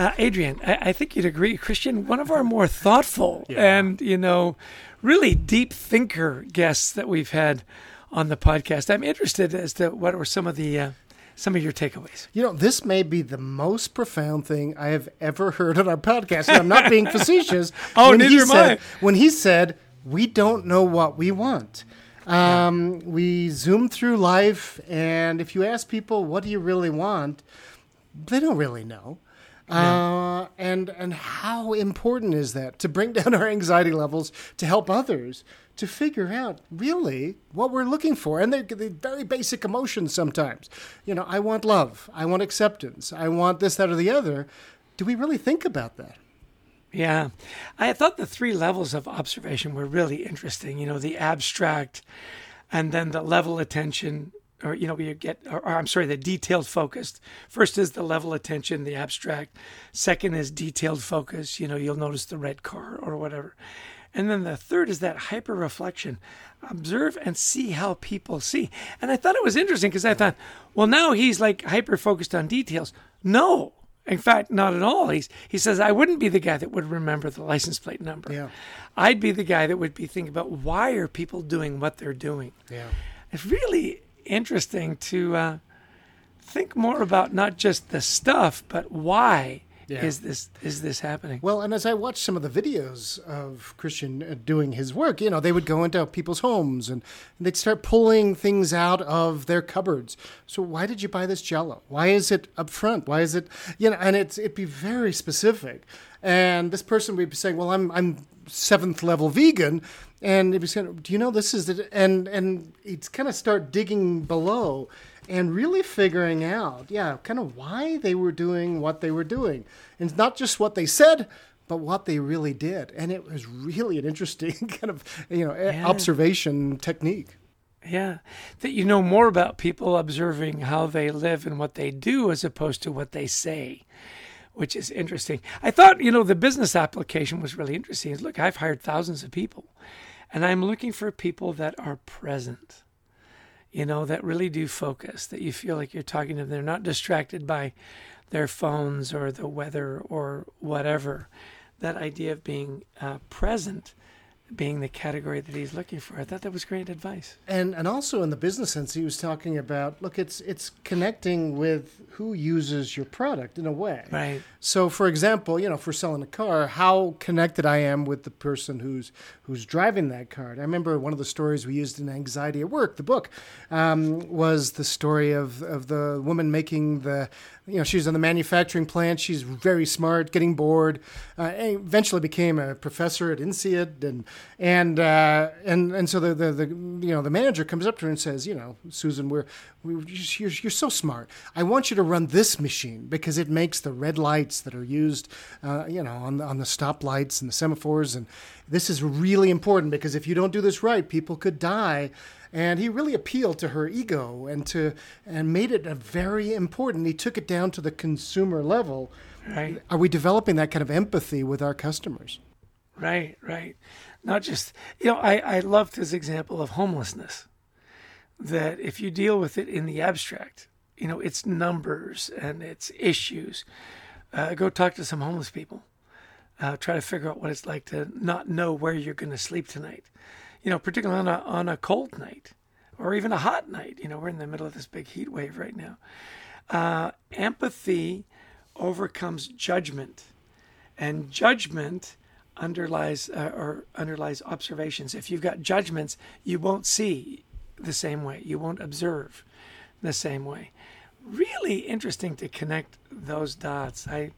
Uh, Adrian, I, I, think you'd agree, Christian, one of our more thoughtful yeah. and, you know, really deep thinker guests that we've had on the podcast. I'm interested as to what were some of the uh, some of your takeaways. You know, this may be the most profound thing I have ever heard on our podcast. And I'm not being facetious. oh, neither am said, I. When he said, "We don't know what we want." Um, we zoom through life, and if you ask people, "What do you really want?" they don't really know. Uh, and and how important is that to bring down our anxiety levels to help others to figure out really what we're looking for? And they're, they're very basic emotions sometimes. You know i want love. I want acceptance. I want this that or the other. Do we really think about that? Yeah. I thought the three levels of observation were really interesting. You know the abstract and then the level attention or you know we get or, or, i'm sorry the detailed focused first is the level attention the abstract second is detailed focus you know you'll notice the red car or whatever and then the third is that hyper reflection observe and see how people see and i thought it was interesting because i thought well now he's like hyper focused on details no in fact, not at all. He's, he says, I wouldn't be the guy that would remember the license plate number. Yeah. I'd be the guy that would be thinking about why are people doing what they're doing. Yeah. It's really interesting to uh, think more about not just the stuff, but why yeah. is this is this happening? Well, and as I watched some of the videos of Christian uh, doing his work, you know, they would go into people's homes and, and they'd start pulling things out of their cupboards. So why did you buy this Jello? Why is it up front? Why is it you know? And it's it'd be very specific. And this person would be saying, "Well, I'm I'm seventh level vegan," and it was kind of, "Do you know this is the?" And and he'd kind of start digging below and really figuring out, yeah, kind of why they were doing what they were doing. And not just what they said, but what they really did. And it was really an interesting kind of, you know, yeah. observation technique. Yeah. That you know more about people observing how they live and what they do as opposed to what they say, which is interesting. I thought, you know, the business application was really interesting. Look, I've hired thousands of people, and I'm looking for people that are present you know, that really do focus, that you feel like you're talking to them. They're not distracted by their phones or the weather or whatever. That idea of being uh, present being the category that he's looking for. I thought that was great advice. And and also in the business sense, he was talking about look, it's it's connecting with who uses your product in a way. Right. So, for example, you know, if we're selling a car, how connected I am with the person who's who's driving that car. I remember one of the stories we used in Anxiety at Work, the book, um, was the story of of the woman making the you know, she was in the manufacturing plant. She's very smart, getting bored. Uh, eventually became a professor at INSEAD, and and uh, and and so the, the, the you know the manager comes up to her and says, you know, Susan, we're, we're you're, you're so smart. I want you to run this machine because it makes the red lights that are used, uh, you know, on the, on the stop lights and the semaphores, and this is really important because if you don't do this right, people could die and he really appealed to her ego and to and made it a very important. He took it down to the consumer level. Right. Are we developing that kind of empathy with our customers? Right, right. Not just you know, I I loved his example of homelessness. That if you deal with it in the abstract, you know, it's numbers and it's issues. Uh, go talk to some homeless people. Uh, try to figure out what it's like to not know where you're going to sleep tonight you know, particularly on a, on a cold night or even a hot night. You know, we're in the middle of this big heat wave right now. Uh, empathy overcomes judgment, and judgment underlies uh, or underlies observations. If you've got judgments, you won't see the same way. You won't observe the same way. Really interesting to connect those dots. I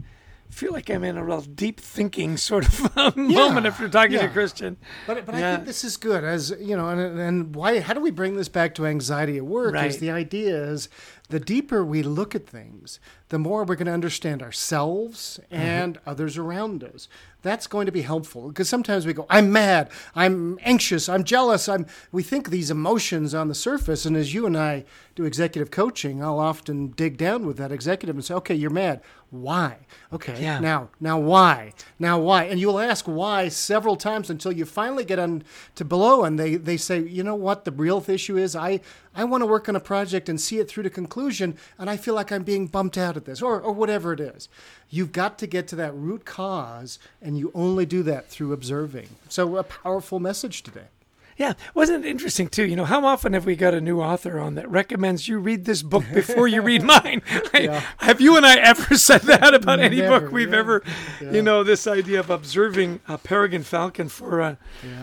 feel like I'm in a real deep thinking sort of moment after talking yeah. to Christian. But, but yeah. I think this is good as you know, and, and why? How do we bring this back to anxiety at work? Right. Is the idea is the deeper we look at things, the more we're going to understand ourselves mm-hmm. and mm-hmm. others around us. That's going to be helpful because sometimes we go, I'm mad, I'm anxious, I'm jealous. I'm. We think these emotions on the surface, and as you and I do executive coaching, I'll often dig down with that executive and say, Okay, you're mad. Why? Okay. Yeah. Now, now why? Now why? And you'll ask why several times until you finally get on to below, and they they say, you know what? The real issue is I I want to work on a project and see it through to conclusion, and I feel like I'm being bumped out at this, or, or whatever it is. You've got to get to that root cause, and you only do that through observing. So, a powerful message today. Yeah, wasn't it interesting too? You know, how often have we got a new author on that recommends you read this book before you read mine? yeah. Have you and I ever said that about any Never, book we've yeah. ever? Yeah. You know, this idea of observing a peregrine falcon for uh,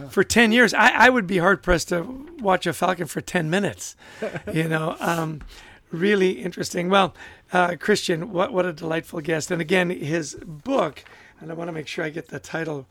for ten years. I, I would be hard pressed to watch a falcon for ten minutes. you know, um, really interesting. Well, uh, Christian, what what a delightful guest! And again, his book, and I want to make sure I get the title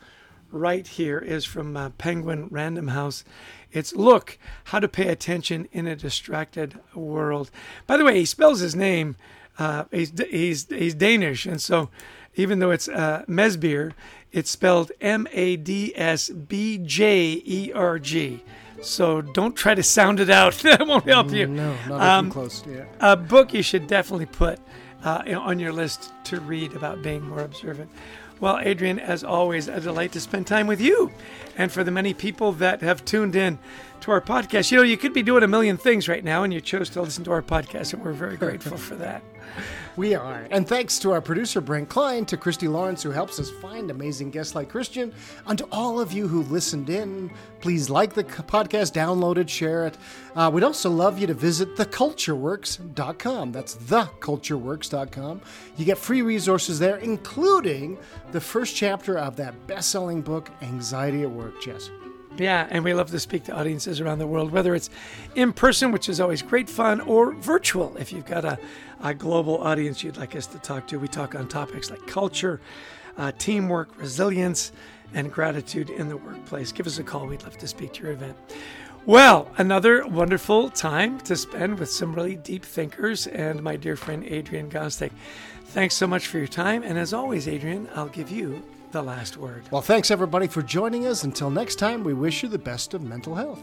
right here is from uh, Penguin Random House. It's Look How to Pay Attention in a Distracted World. By the way, he spells his name, uh, he's, he's, he's Danish, and so even though it's uh, Madsbjerg, it's spelled M A D S B J E R G. So don't try to sound it out. that won't help you. No, not um, close. Yeah. A book you should definitely put uh, on your list to read about being more observant. Well, Adrian, as always, a delight to spend time with you. And for the many people that have tuned in to our podcast, you know, you could be doing a million things right now, and you chose to listen to our podcast, and we're very grateful for that. We are. And thanks to our producer, Brent Klein, to Christy Lawrence, who helps us find amazing guests like Christian, and to all of you who listened in. Please like the podcast, download it, share it. Uh, we'd also love you to visit thecultureworks.com. That's thecultureworks.com. You get free resources there, including the first chapter of that best selling book, Anxiety at Work, Jess. Yeah, and we love to speak to audiences around the world, whether it's in person, which is always great fun, or virtual. If you've got a, a global audience you'd like us to talk to, we talk on topics like culture, uh, teamwork, resilience, and gratitude in the workplace. Give us a call. We'd love to speak to your event. Well, another wonderful time to spend with some really deep thinkers and my dear friend Adrian Gostick. Thanks so much for your time. And as always, Adrian, I'll give you the last word. Well, thanks everybody for joining us. Until next time, we wish you the best of mental health.